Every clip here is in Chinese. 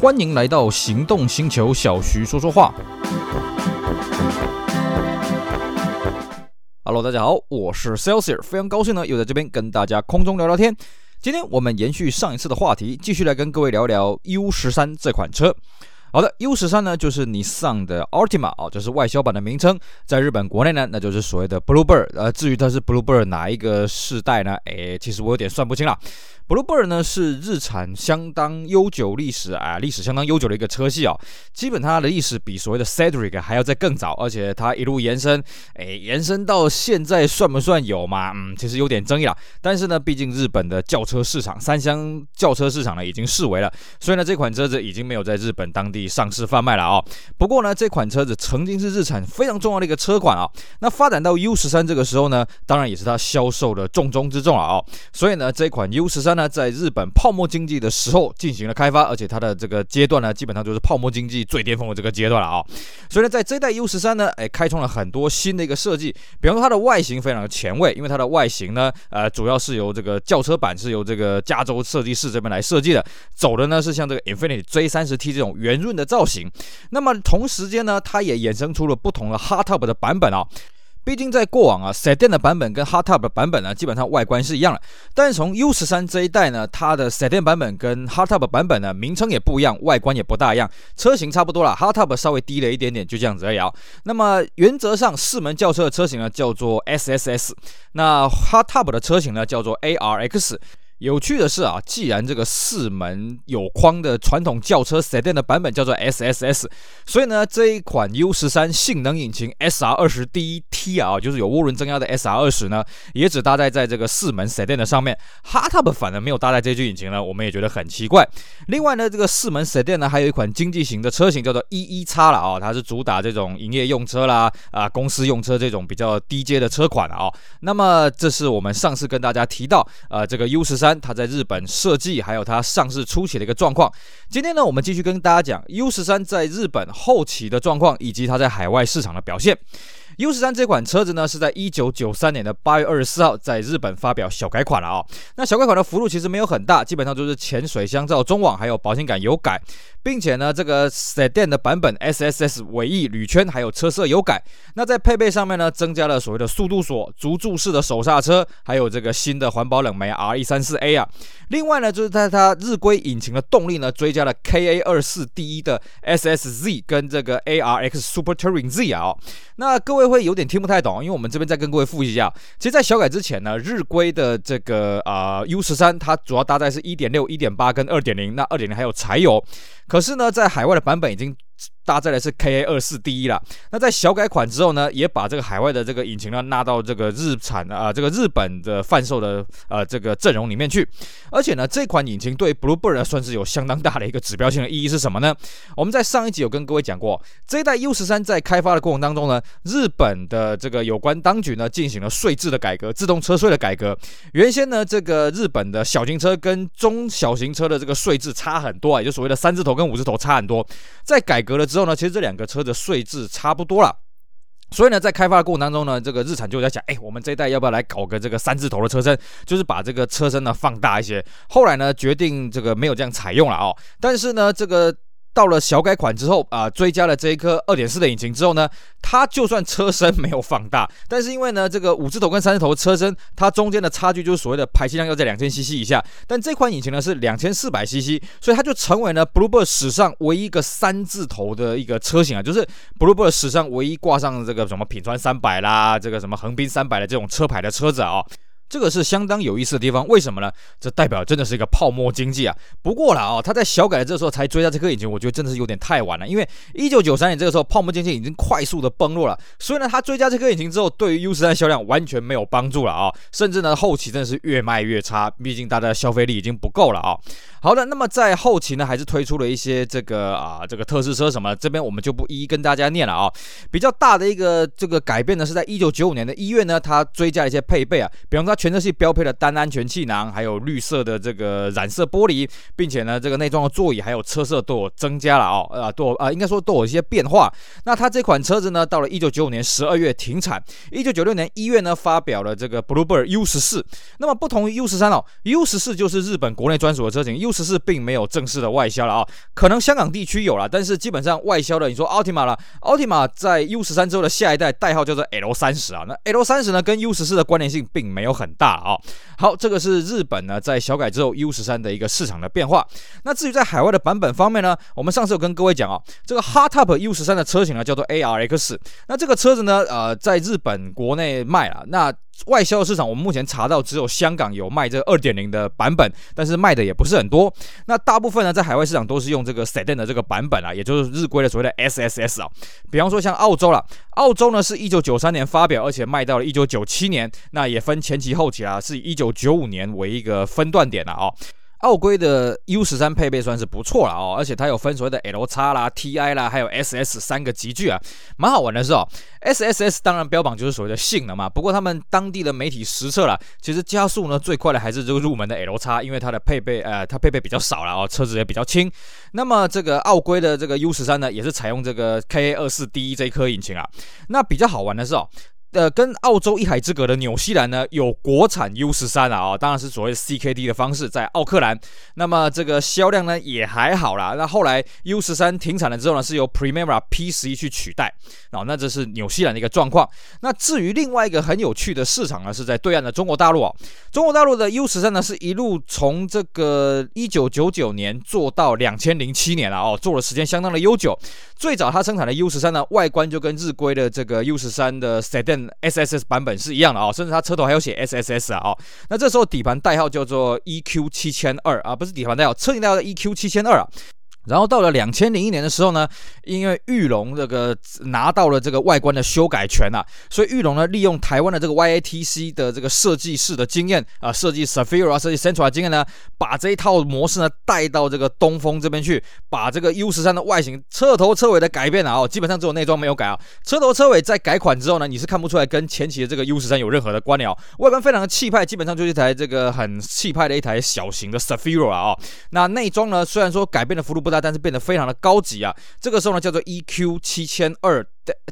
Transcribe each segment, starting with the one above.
欢迎来到行动星球，小徐说说话。Hello，大家好，我是 Celsius，非常高兴呢，又在这边跟大家空中聊聊天。今天我们延续上一次的话题，继续来跟各位聊聊 U 十三这款车。好的，U 十三呢，就是尼桑的 Altima 啊，这是外销版的名称。在日本国内呢，那就是所谓的 Bluebird。呃，至于它是 Bluebird 哪一个世代呢？诶，其实我有点算不清了。Bluebird 呢是日产相当悠久历史啊，历史相当悠久的一个车系啊，基本它的历史比所谓的 Cedric 还要再更早，而且它一路延伸，诶，延伸到现在算不算有嘛？嗯，其实有点争议了。但是呢，毕竟日本的轿车市场，三厢轿车市场呢已经式微了，所以呢，这款车子已经没有在日本当地上市贩卖了啊。不过呢，这款车子曾经是日产非常重要的一个车款啊。那发展到 U 十三这个时候呢，当然也是它销售的重中之重了啊。所以呢，这款 U 十三。那在日本泡沫经济的时候进行了开发，而且它的这个阶段呢，基本上就是泡沫经济最巅峰的这个阶段了啊。所以呢，在这代 U 十三呢，哎，开创了很多新的一个设计，比方说它的外形非常的前卫，因为它的外形呢，呃，主要是由这个轿车版是由这个加州设计师这边来设计的，走的呢是像这个 Infiniti J30T 这种圆润的造型。那么同时间呢，它也衍生出了不同的 Hardtop 的版本啊。毕竟在过往啊闪电的版本跟 hot tub 的版本呢，基本上外观是一样的。但是从 U 十三这一代呢，它的闪电版本跟 hot tub 版本呢，名称也不一样，外观也不大一样，车型差不多了，hot tub 稍微低了一点点，就这样子而已啊。那么原则上四门轿车的车型呢，叫做 SSS，那 hot tub 的车型呢，叫做 ARX。有趣的是啊，既然这个四门有框的传统轿车 Sedan 的版本叫做 SSS，所以呢，这一款 U 十三性能引擎 SR 二十 DT 啊，就是有涡轮增压的 SR 二十呢，也只搭载在这个四门 Sedan 的上面，Hardtop 反而没有搭载这具引擎呢，我们也觉得很奇怪。另外呢，这个四门 Sedan 呢，还有一款经济型的车型叫做 EE-X 了啊，它是主打这种营业用车啦啊，公司用车这种比较低阶的车款啊。那么这是我们上次跟大家提到呃，这个 U 十三。它在日本设计，还有它上市初期的一个状况。今天呢，我们继续跟大家讲 U 十三在日本后期的状况，以及它在海外市场的表现。U 十三这款车子呢，是在一九九三年的八月二十四号在日本发表小改款了啊、哦。那小改款的幅度其实没有很大，基本上就是前水箱罩中网还有保险杆有改，并且呢，这个 Sedan 的版本 SSS 尾翼铝圈还有车色有改。那在配备上面呢，增加了所谓的速度锁、足柱式的手刹车，还有这个新的环保冷媒 RE34A 啊。另外呢，就是在它日规引擎的动力呢，追加了 KA24D1 的 SSZ 跟这个 ARX Super Touring Z 啊、那各位。会有点听不太懂，因为我们这边再跟各位复习一下。其实，在小改之前呢，日规的这个啊、呃、U 十三，它主要搭载是一点六、一点八跟二点零，那二点零还有柴油。可是呢，在海外的版本已经。搭载的是 KA24D1 了。那在小改款之后呢，也把这个海外的这个引擎呢纳到这个日产啊、这个日本的贩售的呃这个阵容里面去。而且呢，这款引擎对 Bluebird 算是有相当大的一个指标性的意义是什么呢？我们在上一集有跟各位讲过，这一代 U13 在开发的过程当中呢，日本的这个有关当局呢进行了税制的改革，自动车税的改革。原先呢，这个日本的小型车跟中小型车的这个税制差很多啊，也就所谓的三字头跟五字头差很多。在改革了之后呢，其实这两个车的税制差不多了，所以呢，在开发的过程当中呢，这个日产就在想，哎，我们这一代要不要来搞个这个三字头的车身，就是把这个车身呢放大一些。后来呢，决定这个没有这样采用了哦，但是呢，这个。到了小改款之后啊、追加了这一颗二点四的引擎之后呢，它就算车身没有放大，但是因为呢，这个五字头跟三字头车身，它中间的差距就是所谓的排气量要在两千 CC 以下，但这款引擎呢是两千四百 CC，所以它就成为了 Bluebird 史上唯一一个三字头的一个车型啊，就是 Bluebird 史上唯一挂上这个什么品川三百啦，这个什么横滨三百的这种车牌的车子啊、这个是相当有意思的地方，为什么呢？这代表真的是一个泡沫经济啊！不过了啊，他在小改的这时候才追加这颗引擎，我觉得真的是有点太晚了。因为一九九三年这个时候，泡沫经济已经快速的崩落了，所以呢，他追加这颗引擎之后，对于 U 十三销量完全没有帮助了啊！甚至呢，后期真的是越卖越差，毕竟大家的消费力已经不够了啊。好的，那么在后期呢，还是推出了一些这个啊，这个特试车什么，这边我们就不一一跟大家念了啊。比较大的一个这个改变呢，是在一九九五年的一月呢，它追加了一些配备啊，比方说它全车系标配了单安全气囊，还有绿色的这个染色玻璃，并且呢，这个内装的座椅还有车色都有增加了哦，啊，都有啊、应该说都有一些变化。那它这款车子呢，到了一九九五年十二月停产，一九九六年一月呢发表了这个 Bluebird U 十四。那么不同于 U 十三哦，U 十四就是日本国内专属的车型，U 十四并没有正式的外销了啊、可能香港地区有了，但是基本上外销的，你说 Altima 了，Altima 在 U 十三之后的下一代代号叫做 L 三十啊，那 L 三十呢跟 U 十四的关联性并没有很大啊、好，这个是日本呢在小改之后 U 十三的一个市场的变化。那至于在海外的版本方面呢，我们上次有跟各位讲啊、这个 Hardtop U 十三的车型呢叫做 ARX，那这个车子呢，呃，在日本国内卖了，那。外销市场，我们目前查到只有香港有卖这二点零的版本，但是卖的也不是很多。那大部分呢，在海外市场都是用这个 Sedan 的这个版本啊，也就是日规的所谓的 SSS 啊。比方说像澳洲啦，澳洲呢是一九九三年发表，而且卖到了一九九七年，那也分前期后期啊，是以一九九五年为一个分段点的啊。奥规的 U 十三配备算是不错了哦，而且它有分所谓的 L 叉啦、TI 啦，还有 SS 三个级距啊，蛮好玩的是哦。SSS 当然标榜就是所谓的性能嘛，不过他们当地的媒体实测了，其实加速呢最快的还是这个入门的 L 叉，因为它的配备呃它配备比较少了哦，车子也比较轻。那么这个奥规的这个 U 十三呢，也是采用这个 KA 二四 D 这一颗引擎啊。那比较好玩的是哦。呃，跟澳洲一海之隔的纽西兰呢，有国产 U 十三啊，当然是所谓 CKD 的方式，在奥克兰。那么这个销量呢也还好啦。那后来 U 十三停产了之后呢，是由 Primera P 十一去取代。哦，那这是纽西兰的一个状况。那至于另外一个很有趣的市场呢，是在对岸的中国大陆哦。中国大陆的 U 十三呢，是一路从这个一九九九年做到两千零七年了哦，做的时间相当的悠久。最早它生产的 U 十三呢，外观就跟日规的这个 U 十三的 Sedan SSS 版本是一样的啊、哦，甚至它车头还有写 SSS 啊、哦。那这时候底盘代号叫做 EQ 七千二啊，不是底盘代号，车型代号 EQ 七千二啊。然后到了两千零一年的时候呢，因为玉龙这个拿到了这个外观的修改权啊，所以玉龙呢利用台湾的这个 YATC 的这个设计师的经验啊，设计 Zafiro 啊，设计 Central 的经验呢，把这一套模式呢带到这个东风这边去，把这个 U 十三的外形车头车尾的改变啊，哦，基本上只有内装没有改啊，车头车尾在改款之后呢，你是看不出来跟前期的这个 U 十三有任何的关联哦，外观非常的气派，基本上就是一台这个很气派的一台小型的 safiro 啊，哦，那内装呢虽然说改变的幅度不大。但是变得非常的高级啊！这个时候呢，叫做 EQ 七千二。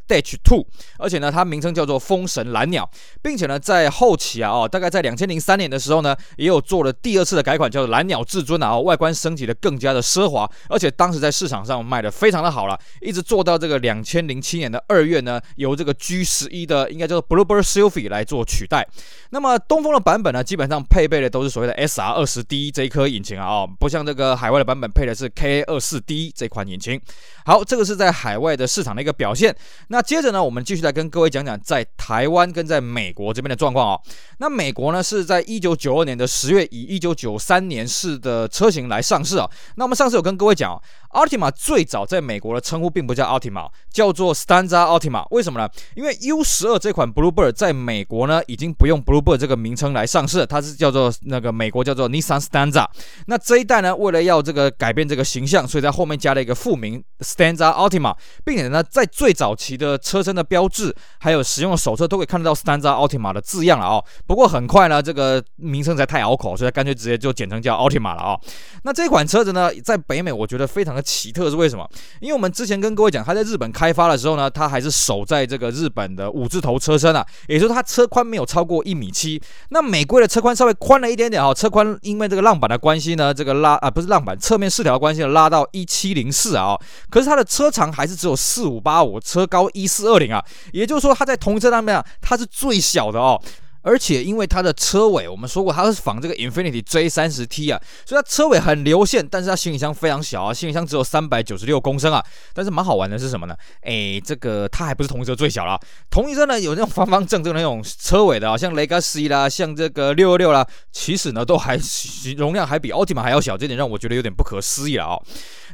Dash Two，而且呢，它名称叫做风神蓝鸟，并且呢，在后期啊，哦，大概在两千零三年的时候呢，也有做了第二次的改款，叫做蓝鸟至尊啊，外观升级的更加的奢华，而且当时在市场上卖的非常的好了，一直做到这个两千零七年的二月呢，由这个 G 十一的应该叫做 Bluebird Sylphy 来做取代。那么东风的版本呢，基本上配备的都是所谓的 SR 二十 D 这一颗引擎啊，哦，不像这个海外的版本配的是 KA 二四 D 这款引擎。好，这个是在海外的市场的一个表现。那接着呢，我们继续来跟各位讲讲在台湾跟在美国这边的状况哦。那美国呢是在一九九二年的十月以一九九三年式的车型来上市啊。那我们上次有跟各位讲，Altima 最早在美国的称呼并不叫 Altima，叫做 Stanza Altima。为什么呢？因为 U 十二这款 Bluebird 在美国呢已经不用 Bluebird 这个名称来上市，它是叫做那个美国叫做 Nissan Stanza。那这一代呢，为了要这个改变这个形象，所以在后面加了一个副名 Stanza Altima，并且呢，在最早期的车身的标志，还有使用手册都可以看得到 Stanza Altima 的字样了哦。不过很快呢，这个名称实在太拗口，所以干脆直接就简称叫 Altima 了哦。那这款车子呢，在北美我觉得非常的奇特，是为什么？因为我们之前跟各位讲，它在日本开发的时候呢，它还是守在这个日本的五字头车身啊，也就是它车宽没有超过一米七。那美规的车宽稍微宽了一点点哦，车宽因为这个浪板的关系呢，这个拉啊不是浪板，侧面饰条关系拉到一七零四啊，可是它的车长还是只有四五八五，车高一四二零啊，也就是说它在同车上面啊，它是最小的哦。而且因为它的车尾，我们说过它是仿这个 Infiniti J 三十 T 啊，所以它车尾很流线，但是它行李箱非常小啊，行李箱只有三百九十六公升啊。但是蛮好玩的是什么呢？诶，这个它还不是同一车最小了，同一车呢有那种方方正正的那种车尾的啊，像雷克萨斯啦，像这个六二六啦，其实呢都还容量还比 Altima 还要小，这点让我觉得有点不可思议了啊、哦。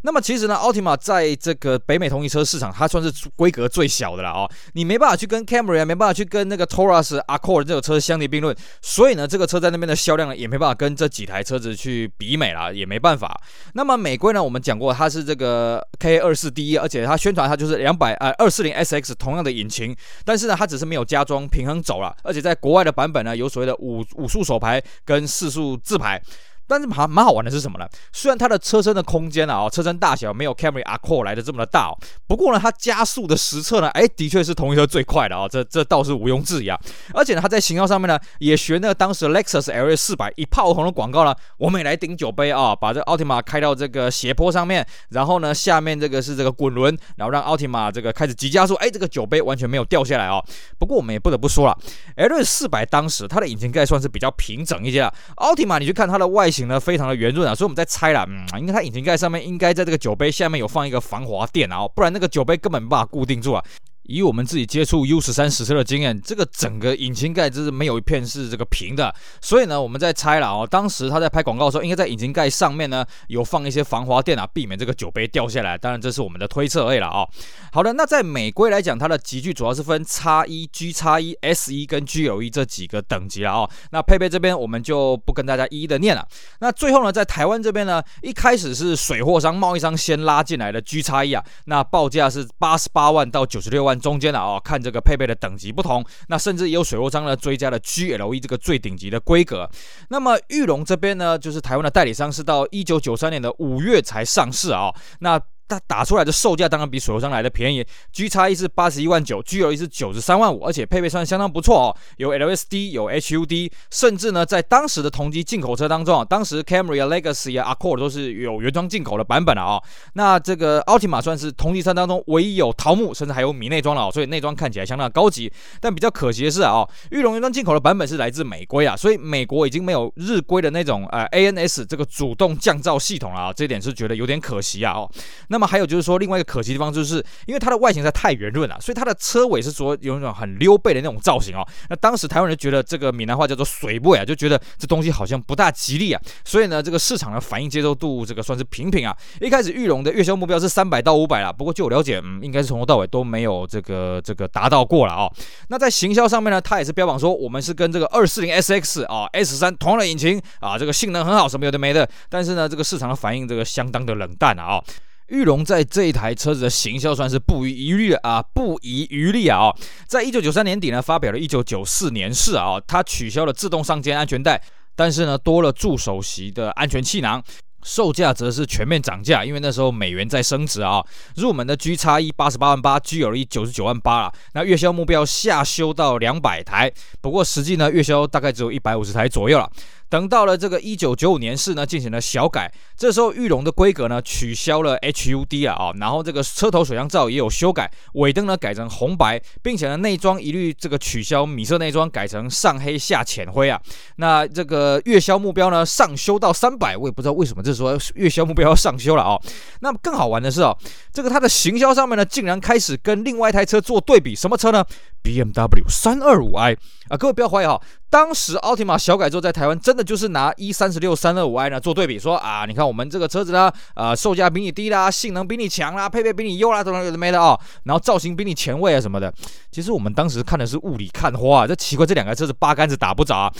那么其实呢，Altima 在这个北美同一车市场，它算是规格最小的了啊、哦。你没办法去跟 Camry 啊，没办法去跟那个 Taurus Accord 这个车。相提并论，所以呢，这个车在那边的销量呢，也没办法跟这几台车子去比美啦，也没办法。那么美规呢，我们讲过它是这个 K 二四 D，而且它宣传它就是两百呃二四零 SX 同样的引擎，但是呢，它只是没有加装平衡轴了，而且在国外的版本呢，有所谓的五五速手排跟四速自排。但是蛮蛮好玩的是什么呢？虽然它的车身的空间啊，车身大小没有 Camry Accord 来的这么的大哦，不过呢，它加速的实测呢，哎，的确是同一车最快的啊，这这倒是毋庸置疑啊。而且呢，它在型号上面呢，也学那个当时 Lexus LS 四百一炮红的广告呢，我们也来顶酒杯啊，把这奥提玛开到这个斜坡上面，然后呢，下面这个是这个滚轮，然后让奥提玛这个开始急加速，哎，这个酒杯完全没有掉下来哦。不过我们也不得不说了，LS 四百当时它的引擎盖算是比较平整一些了，奥提玛你去看它的外形。呢，非常的圆润啊，所以我们在猜了，嗯，应该它引擎盖上面应该在这个酒杯下面有放一个防滑垫啊，不然那个酒杯根本没办法固定住啊。以我们自己接触 U 十三实车的经验，这个整个引擎盖就是没有一片是这个平的，所以呢，我们在猜了哦。当时他在拍广告的时候，应该在引擎盖上面呢有放一些防滑垫啊，避免这个酒杯掉下来。当然，这是我们的推测而已了啊。好的，那在美规来讲，它的级距主要是分 X1、GX1、S1 跟 GLE 这几个等级了啊。那配备这边我们就不跟大家一一的念了。那最后呢，在台湾这边呢，一开始是水货商、贸易商先拉进来的 GX1 啊，那报价是八十八万到九十六万。中间的啊，看这个配备的等级不同，那甚至也有水货商呢追加了 GLE 这个最顶级的规格。那么玉龙这边呢，就是台湾的代理商，是到一九九三年的五月才上市啊。那它打出来的售价当然比水货商来的便宜，GX1 是八十一万九，G L 一是九十三万五，而且配备算相当不错哦，有 LSD，有 HUD，甚至呢在当时的同级进口车当中啊，当时 Camry 啊、Legacy 啊、Accord 都是有原装进口的版本了啊、哦。那这个 Altima 算是同级车当中唯一有桃木，甚至还有米内装了哦，所以内装看起来相当高级。但比较可惜的是啊，裕隆原装进口的版本是来自美规啊，所以美国已经没有日规的那种呃 ANS 这个主动降噪系统了啊，这点是觉得有点可惜啊哦。那么那还有就是说，另外一个可惜的地方，就是因为它的外形实在太圆润了，所以它的车尾是说有一种很溜背的那种造型哦。那当时台湾人觉得这个闽南话叫做水背啊，就觉得这东西好像不大吉利啊。所以呢，这个市场的反应接受度这个算是平平啊。一开始裕隆的月销目标是三百到五百啦，不过据我了解，嗯，应该是从头到尾都没有这个这个达到过了、哦。那在行销上面呢，它也是标榜说我们是跟这个二四零 SX 啊 S 三同样的引擎啊，这个性能很好，什么有的没的。但是呢，这个市场的反应这个相当的冷淡啊、裕隆在这一台车子的行销算是不遗余力啊，不遗余力啊！哦，在一九九三年底呢，发表了一九九四年式啊，它取消了自动上肩安全带，但是呢，多了助手席的安全气囊。售价则是全面涨价，因为那时候美元在升值啊。入门的 GX1 八十八万八，GLE 九十九万八了。那月销目标下修到两百台，不过实际呢，月销大概只有一百五十台左右了。等到了这个一九九五年式呢，进行了小改，这时候裕隆的规格呢取消了 HUD 啊啊，然后这个车头水箱罩也有修改，尾灯呢改成红白，并且呢内装一律这个取消米色内装，改成上黑下浅灰啊。那这个月销目标呢上修到三百，我也不知道为什么这时候月销目标要上修了啊。那么更好玩的是哦，这个它的行销上面呢竟然开始跟另外一台车做对比，什么车呢？BMW 三二五 i 啊，各位不要怀疑哈。当时奥提玛小改之后在台湾真的就是拿 E 三十六三二五 i 呢做对比，说啊，你看我们这个车子呢，呃，售价比你低啦，性能比你强啦，配备比你优啦，等等有的没的啊，然后造型比你前卫啊什么的。其实我们当时看的是雾里看花啊，这奇怪，这两个车子八竿子打不着啊。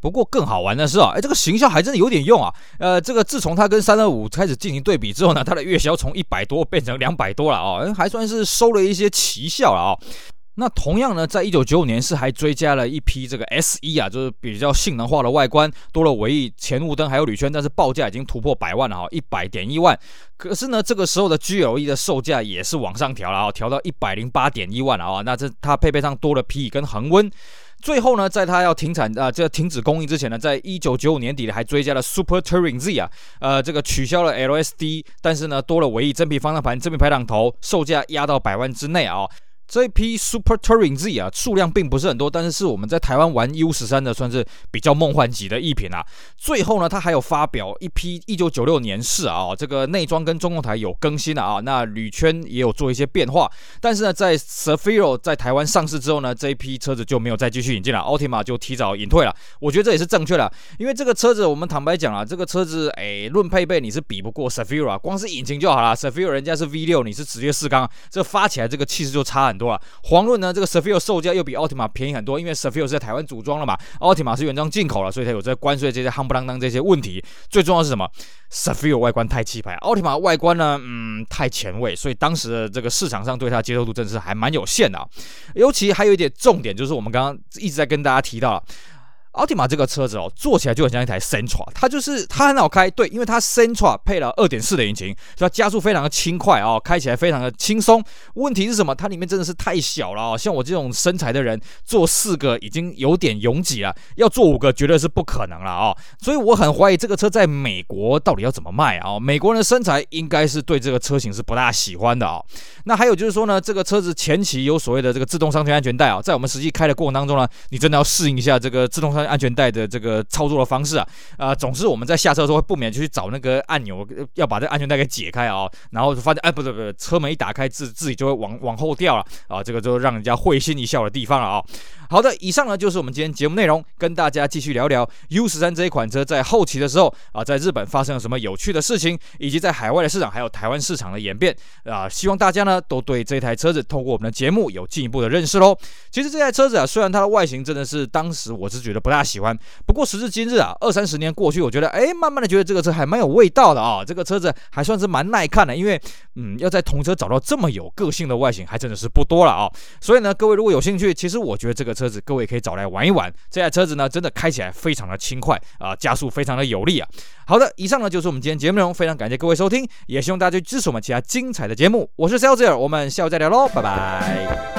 不过更好玩的是啊，哎，这个行销还真的有点用啊。呃，这个自从它跟三二五开始进行对比之后呢，它的月销从一百多变成两百多了啊，还算是收了一些奇效了啊。那同样呢，在一九九五年是还追加了一批这个 S1 啊，就是比较性能化的外观，多了尾翼、前雾灯还有铝圈，但是报价已经突破百万了哈，一百点一万。可是呢，这个时候的 GLE 的售价也是往上调了啊，调到一百零八点一万了啊。那这它配备上多了皮椅跟恒温。最后呢，在它要停产啊，这个停止供应之前呢，在一九九五年底还追加了 Super Touring Z 啊，呃，这个取消了 LSD，但是呢，多了尾翼、真皮方向盘、真皮排挡头，售价压到百万之内啊。这一批 Super Touring Z 啊，数量并不是很多，但是是我们在台湾玩 U 十三的，算是比较梦幻级的一品啊。最后呢，它还有发表一批一九九六年式啊，这个内装跟中控台有更新了啊，那铝圈也有做一些变化。但是呢，在 s e f i r o 在台湾上市之后呢，这一批车子就没有再继续引进了，Altima 就提早隐退了。我觉得这也是正确的，因为这个车子我们坦白讲啊，这个车子哎，论配备你是比不过 s e f i r o 啊，光是引擎就好了 s e f i r o 人家是 V 六，你是直接四缸，这发起来这个气势就差很多。多了。遑论呢，这个 Sefio 售价又比奥提玛便宜很多，因为 Sefio 是在台湾组装了嘛，奥提玛是原装进口了，所以它有这关税这些夯不啷当这些问题。最重要是什么 Sefio 外观太气派，奥提玛外观呢，嗯，太前卫，所以当时的这个市场上对它接受度真是还蛮有限的啊。尤其还有一点重点，就是我们刚刚一直在跟大家提到。奥提玛这个车子哦，坐起来就很像一台 Sentra，它就是它很好开，对，因为它 Sentra 配了二点四的引擎，所以它加速非常的轻快哦，开起来非常的轻松。问题是什么？它里面真的是太小了哦，像我这种身材的人坐四个已经有点拥挤了，要坐五个绝对是不可能了哦。所以我很怀疑这个车在美国到底要怎么卖啊？美国人的身材应该是对这个车型是不大喜欢的啊。那还有就是说呢，这个车子前期有所谓的这个自动上圈安全带啊，在我们实际开的过程当中呢，你真的要适应一下这个自动上。安全带的这个操作的方式啊，啊、呃，总是我们在下车的时候会不免就去找那个按钮，要把这个安全带给解开啊，然后就发现哎，不对不对，车门一打开自自己就会往往后掉了啊，这个就让人家会心一笑的地方了啊。好的，以上呢就是我们今天节目内容，跟大家继续聊聊 U13 这一款车在后期的时候啊，在日本发生了什么有趣的事情，以及在海外的市场还有台湾市场的演变啊，希望大家呢都对这台车子透过我们的节目有进一步的认识喽。其实这台车子啊，虽然它的外形真的是当时我是觉得不太大家喜欢，不过时至今日啊，二三十年过去，我觉得哎，慢慢的觉得这个车还蛮有味道的啊，这个车子还算是蛮耐看的，因为嗯，要在同车找到这么有个性的外形，还真的是不多了啊。所以呢，各位如果有兴趣，其实我觉得这个车子各位可以找来玩一玩。这台车子呢，真的开起来非常的轻快啊，加速非常的有力啊。好的，以上呢就是我们今天节目内容，非常感谢各位收听，也希望大家去支持我们其他精彩的节目。我是 Celsius，我们下午再聊喽，拜拜。